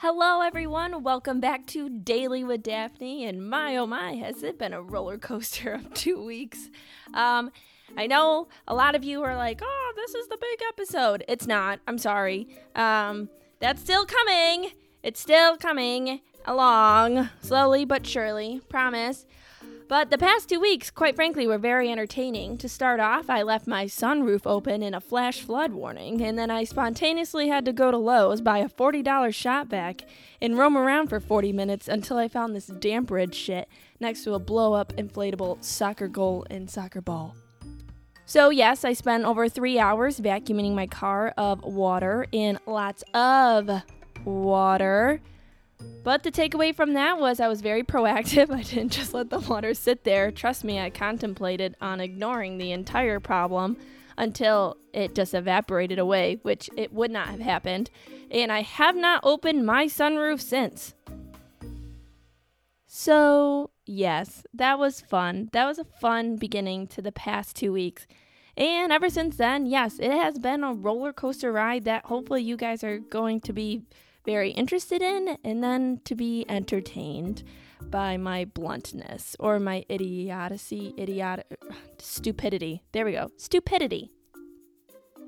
Hello, everyone. Welcome back to Daily with Daphne. And my oh my, has it been a roller coaster of two weeks? Um, I know a lot of you are like, oh, this is the big episode. It's not. I'm sorry. Um, that's still coming. It's still coming along, slowly but surely. Promise. But the past two weeks, quite frankly, were very entertaining. To start off, I left my sunroof open in a flash flood warning, and then I spontaneously had to go to Lowe's, buy a $40 shop vac, and roam around for 40 minutes until I found this damp red shit next to a blow up inflatable soccer goal and soccer ball. So, yes, I spent over three hours vacuuming my car of water and lots of water. But the takeaway from that was I was very proactive. I didn't just let the water sit there. Trust me, I contemplated on ignoring the entire problem until it just evaporated away, which it would not have happened. And I have not opened my sunroof since. So, yes, that was fun. That was a fun beginning to the past two weeks. And ever since then, yes, it has been a roller coaster ride that hopefully you guys are going to be very interested in, and then to be entertained by my bluntness or my idiocy, idiot, stupidity. There we go, stupidity.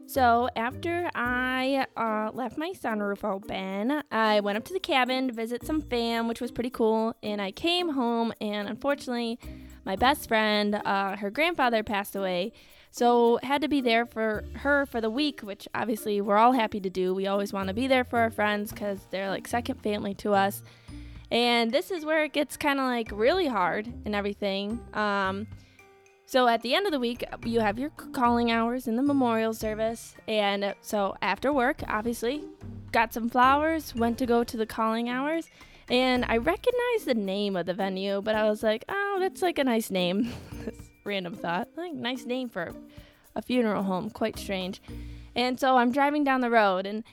So after I uh, left my sunroof open, I went up to the cabin to visit some fam, which was pretty cool. And I came home, and unfortunately, my best friend, uh, her grandfather passed away. So had to be there for her for the week, which obviously we're all happy to do. We always want to be there for our friends because they're like second family to us. And this is where it gets kind of like really hard and everything. Um, so at the end of the week, you have your calling hours in the memorial service. And so after work, obviously, got some flowers, went to go to the calling hours. And I recognized the name of the venue, but I was like, oh, that's like a nice name. random thought. Like, nice name for a funeral home. Quite strange. And so I'm driving down the road, and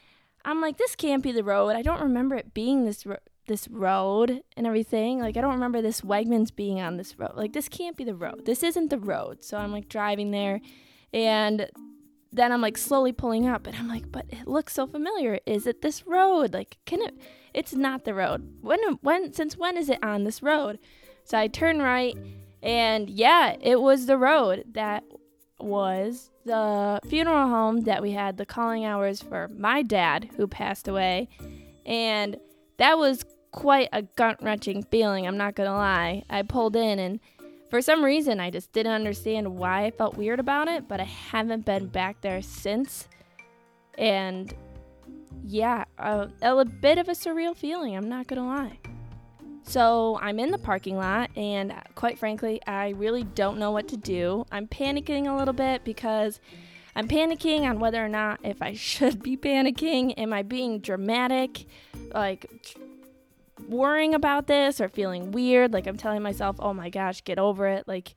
I'm like, this can't be the road. I don't remember it being this ro- this road and everything. Like, I don't remember this Wegmans being on this road. Like, this can't be the road. This isn't the road. So I'm like driving there, and then I'm like slowly pulling up, and I'm like, but it looks so familiar. Is it this road? Like, can it? It's not the road. When when since when is it on this road? So I turn right and yeah, it was the road that was the funeral home that we had the calling hours for my dad who passed away. And that was quite a gut wrenching feeling, I'm not gonna lie. I pulled in and for some reason I just didn't understand why I felt weird about it, but I haven't been back there since. And yeah, a, a bit of a surreal feeling, I'm not gonna lie. So I'm in the parking lot, and uh, quite frankly, I really don't know what to do. I'm panicking a little bit because I'm panicking on whether or not if I should be panicking. Am I being dramatic? Like, worrying about this or feeling weird? Like, I'm telling myself, oh my gosh, get over it. Like,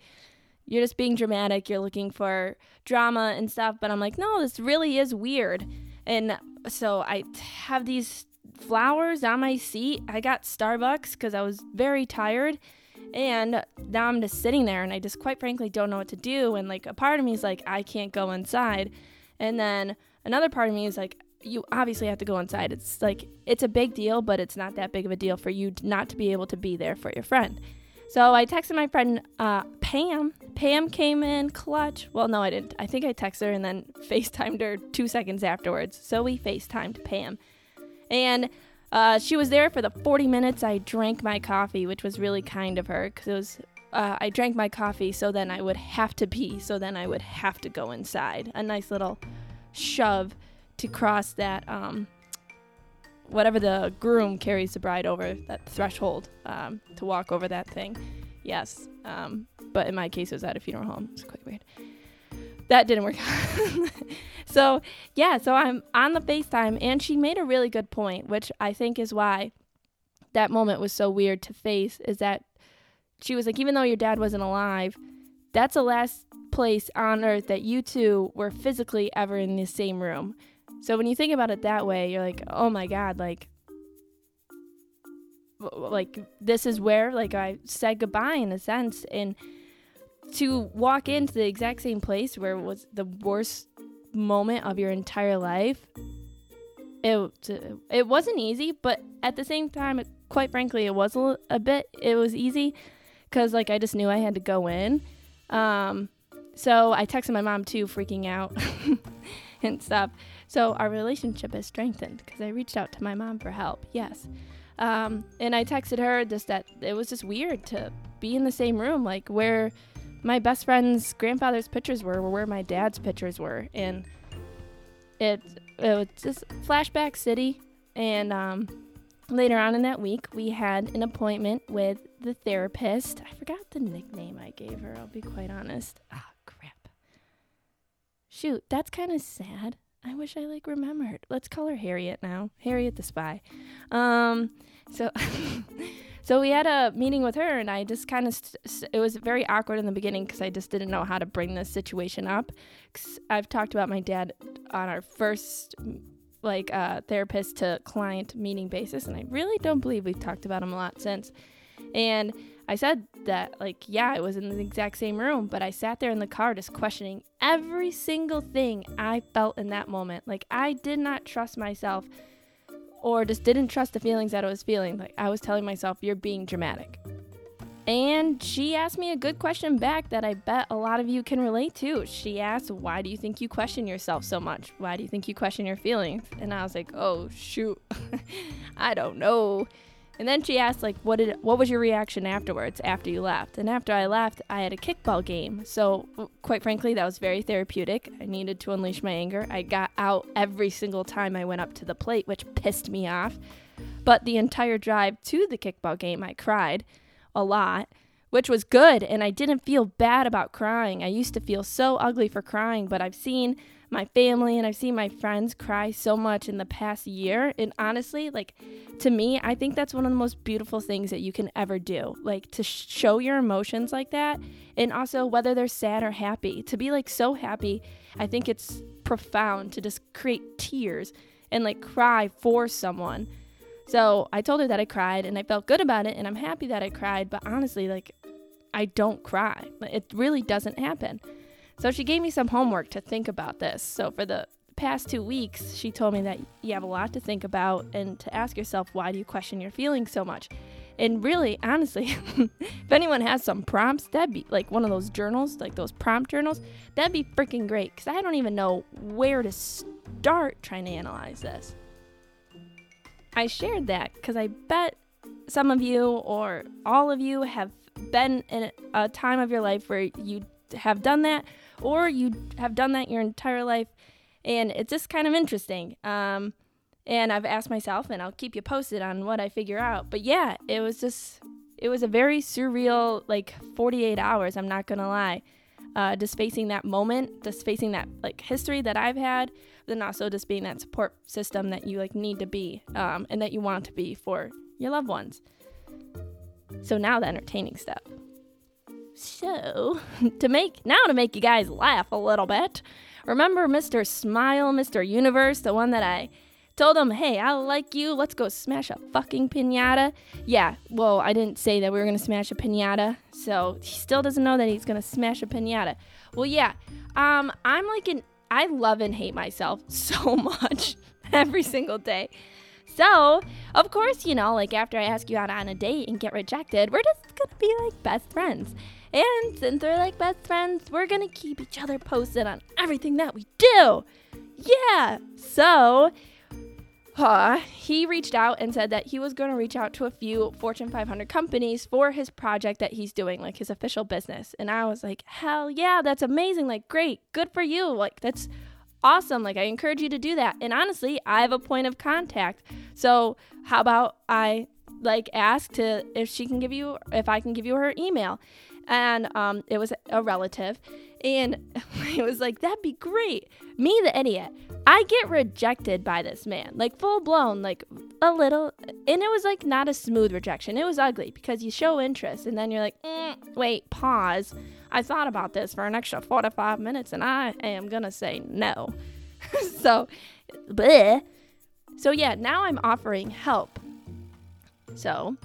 you're just being dramatic. You're looking for drama and stuff. But I'm like, no, this really is weird. And so I have these flowers on my seat. I got Starbucks because I was very tired. And now I'm just sitting there and I just quite frankly don't know what to do. And like a part of me is like, I can't go inside. And then another part of me is like, you obviously have to go inside. It's like, it's a big deal, but it's not that big of a deal for you not to be able to be there for your friend. So I texted my friend uh, Pam. Pam came in clutch. Well, no, I didn't. I think I texted her and then FaceTimed her two seconds afterwards. So we FaceTimed Pam. And uh, she was there for the 40 minutes I drank my coffee, which was really kind of her because it was. Uh, I drank my coffee so then I would have to pee, so then I would have to go inside. A nice little shove to cross that, um, whatever the groom carries the bride over, that threshold um, to walk over that thing. Yes. Um, but in my case, it was at a funeral home. It's quite weird that didn't work so yeah so i'm on the facetime and she made a really good point which i think is why that moment was so weird to face is that she was like even though your dad wasn't alive that's the last place on earth that you two were physically ever in the same room. So when you think about it that way you're like oh my god like like this is where like i said goodbye in a sense. And to walk into the exact same place where it was the worst moment of your entire life it it wasn't easy, but at the same time, quite frankly, it was a, a bit. It was easy because like I just knew I had to go in. Um, so I texted my mom too, freaking out and stuff. So our relationship has strengthened because I reached out to my mom for help. Yes. Um, and I texted her just that it was just weird to be in the same room, like where my best friend's grandfather's pictures were, where my dad's pictures were, and it it was just flashback city. And um, later on in that week, we had an appointment with the therapist. I forgot the nickname I gave her. I'll be quite honest. Ah, crap. Shoot, that's kind of sad. I wish I like remembered. Let's call her Harriet now. Harriet the spy. Um, so, so we had a meeting with her, and I just kind of st- it was very awkward in the beginning because I just didn't know how to bring this situation up. Cause I've talked about my dad on our first like uh, therapist to client meeting basis, and I really don't believe we've talked about him a lot since. And I said that, like, yeah, I was in the exact same room, but I sat there in the car just questioning every single thing I felt in that moment. Like, I did not trust myself or just didn't trust the feelings that I was feeling. Like I was telling myself, you're being dramatic. And she asked me a good question back that I bet a lot of you can relate to. She asked, Why do you think you question yourself so much? Why do you think you question your feelings? And I was like, Oh, shoot. I don't know. And then she asked, like, what did what was your reaction afterwards after you left? And after I left, I had a kickball game. So quite frankly, that was very therapeutic. I needed to unleash my anger. I got out every single time I went up to the plate, which pissed me off. But the entire drive to the kickball game, I cried a lot, which was good. And I didn't feel bad about crying. I used to feel so ugly for crying, but I've seen my family and I've seen my friends cry so much in the past year. And honestly, like to me, I think that's one of the most beautiful things that you can ever do. Like to show your emotions like that. And also whether they're sad or happy, to be like so happy, I think it's profound to just create tears and like cry for someone. So I told her that I cried and I felt good about it and I'm happy that I cried. But honestly, like I don't cry. It really doesn't happen. So she gave me some homework to think about this. So for the past two weeks, she told me that you have a lot to think about and to ask yourself, why do you question your feelings so much? And really, honestly, if anyone has some prompts, that'd be like one of those journals, like those prompt journals, that'd be freaking great because I don't even know where to start trying to analyze this. I shared that because I bet some of you or all of you have been in a time of your life where you have done that or you have done that your entire life and it's just kind of interesting. Um, and i've asked myself and i'll keep you posted on what i figure out. But yeah it was just it was a very surreal like 48 hours i'm not gonna lie. Uh, just facing that moment just facing that like history that i've had then also just being that support system that you like need to be um, and that you want to be for your loved ones so now the entertaining stuff so, to make now to make you guys laugh a little bit, remember Mr. Smile, Mr. Universe, the one that I told him, "Hey, I like you. Let's go smash a fucking piñata." Yeah, well, I didn't say that we were going to smash a piñata, so he still doesn't know that he's going to smash a piñata. Well, yeah. Um I'm like an I love and hate myself so much every single day. So, of course, you know, like after I ask you out on a date and get rejected, we're just gonna be like best friends. And since we're like best friends, we're gonna keep each other posted on everything that we do. Yeah. So, uh, he reached out and said that he was going to reach out to a few Fortune 500 companies for his project that he's doing, like his official business. And I was like, hell yeah, that's amazing. Like, great, good for you. Like, that's awesome. Like, I encourage you to do that. And honestly, I have a point of contact. So, how about I like ask to if she can give you, if I can give you her email? and um, it was a relative. And it was like, that'd be great. Me, the idiot. I get rejected by this man, like full blown, like a little. And it was like not a smooth rejection. It was ugly because you show interest and then you're like, mm, wait, pause. I thought about this for an extra 45 minutes and I am to say no. so, bleh. So, yeah, now I'm offering help. So,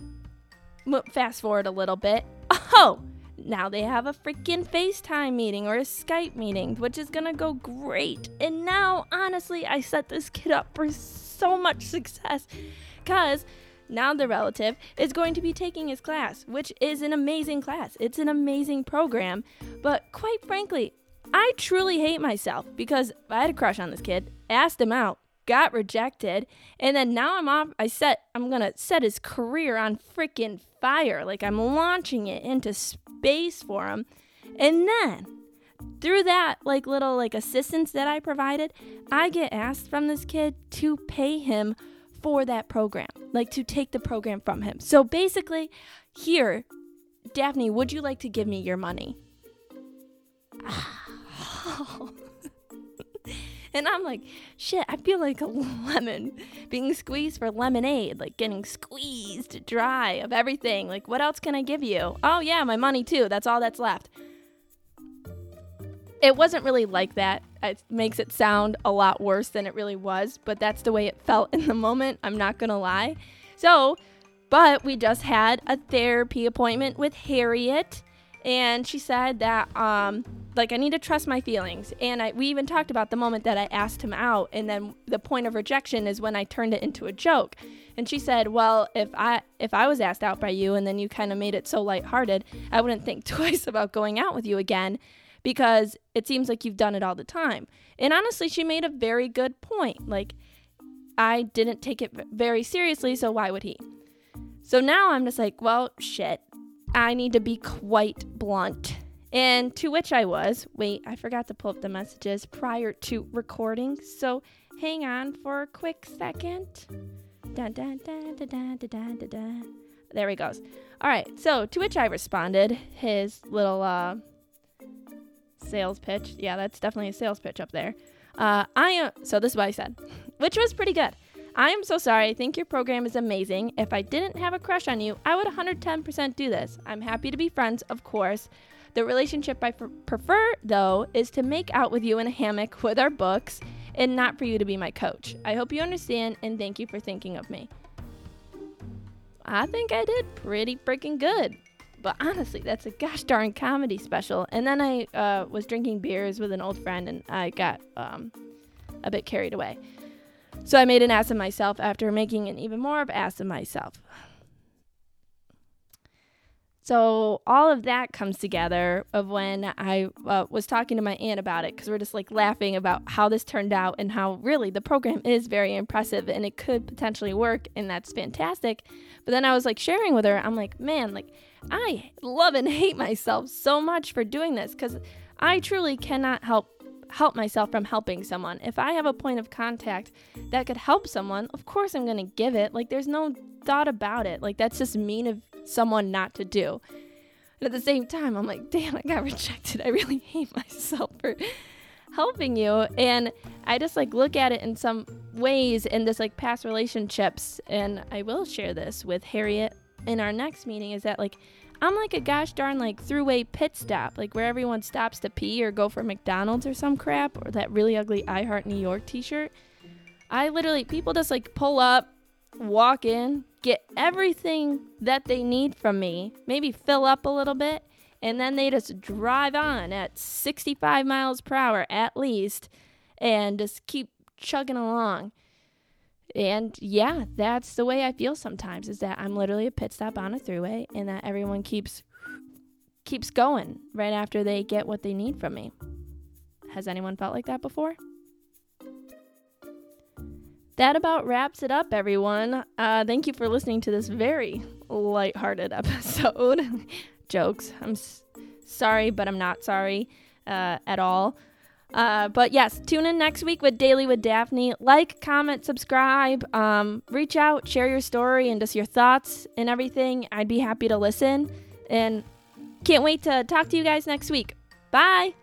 fast forward a little bit. Oh, now they have a freaking FaceTime meeting or a Skype meeting, which is gonna go great. And now, honestly, I set this kid up for so much success because now the relative is going to be taking his class, which is an amazing class. It's an amazing program. But quite frankly, I truly hate myself because I had a crush on this kid, asked him out, got rejected, and then now I'm off. I set, I'm gonna set his career on freaking fire. Like I'm launching it into space for him. And then through that like little like assistance that I provided, I get asked from this kid to pay him for that program, like to take the program from him. So basically, here, Daphne, would you like to give me your money? Oh. And I'm like, shit, I feel like a lemon being squeezed for lemonade, like getting squeezed dry of everything. Like, what else can I give you? Oh, yeah, my money too. That's all that's left. It wasn't really like that it makes it sound a lot worse than it really was, but that's the way it felt in the moment. I'm not going to lie. So, but we just had a therapy appointment with Harriet and she said that um like I need to trust my feelings. And I we even talked about the moment that I asked him out and then the point of rejection is when I turned it into a joke. And she said, "Well, if I if I was asked out by you and then you kind of made it so lighthearted, I wouldn't think twice about going out with you again." because it seems like you've done it all the time. And honestly, she made a very good point. Like, I didn't take it very seriously, so why would he? So now I'm just like, well, shit. I need to be quite blunt. And to which I was. Wait, I forgot to pull up the messages prior to recording. So hang on for a quick second. Da, da, da. There he goes. All right. So to which I responded his little uh, sales pitch. Yeah, that's definitely a sales pitch up there. Uh, I am so this is what I said, which was pretty good. I am so sorry. I think your program is amazing. If I didn't have a crush on you, I would 110% do this. I'm happy to be friends, of course. The relationship I prefer, though, is to make out with you in a hammock with our books and not for you to be my coach. I hope you understand and thank you for thinking of me. I think I did pretty freaking good. But honestly, that's a gosh darn comedy special. And then I uh, was drinking beers with an old friend and I got um, a bit carried away. So I made an ass of myself after making an even more of ass of myself. So all of that comes together of when I uh, was talking to my aunt about it because we're just like laughing about how this turned out and how really the program is very impressive and it could potentially work and that's fantastic. But then I was like sharing with her, I'm like, man, like I love and hate myself so much for doing this because I truly cannot help help myself from helping someone. If I have a point of contact that could help someone, of course I'm going to give it. Like there's no thought about it. Like that's just mean of someone not to do. And at the same time, I'm like, damn, I got rejected. I really hate myself for helping you. And I just like look at it in some ways in this like past relationships. And I will share this with Harriet in our next meeting is that like I'm like a gosh darn like throughway pit stop, like where everyone stops to pee or go for McDonald's or some crap, or that really ugly I Heart New York t shirt. I literally, people just like pull up, walk in, get everything that they need from me, maybe fill up a little bit, and then they just drive on at 65 miles per hour at least and just keep chugging along. And yeah, that's the way I feel sometimes is that I'm literally a pit stop on a throughway and that everyone keeps keeps going right after they get what they need from me. Has anyone felt like that before? that about wraps it up, everyone. Uh, thank you for listening to this very lighthearted episode. Jokes. I'm s- sorry, but I'm not sorry uh, at all. Uh, but yes, tune in next week with Daily with Daphne. Like, comment, subscribe, um, reach out, share your story and just your thoughts and everything. I'd be happy to listen. And can't wait to talk to you guys next week. Bye.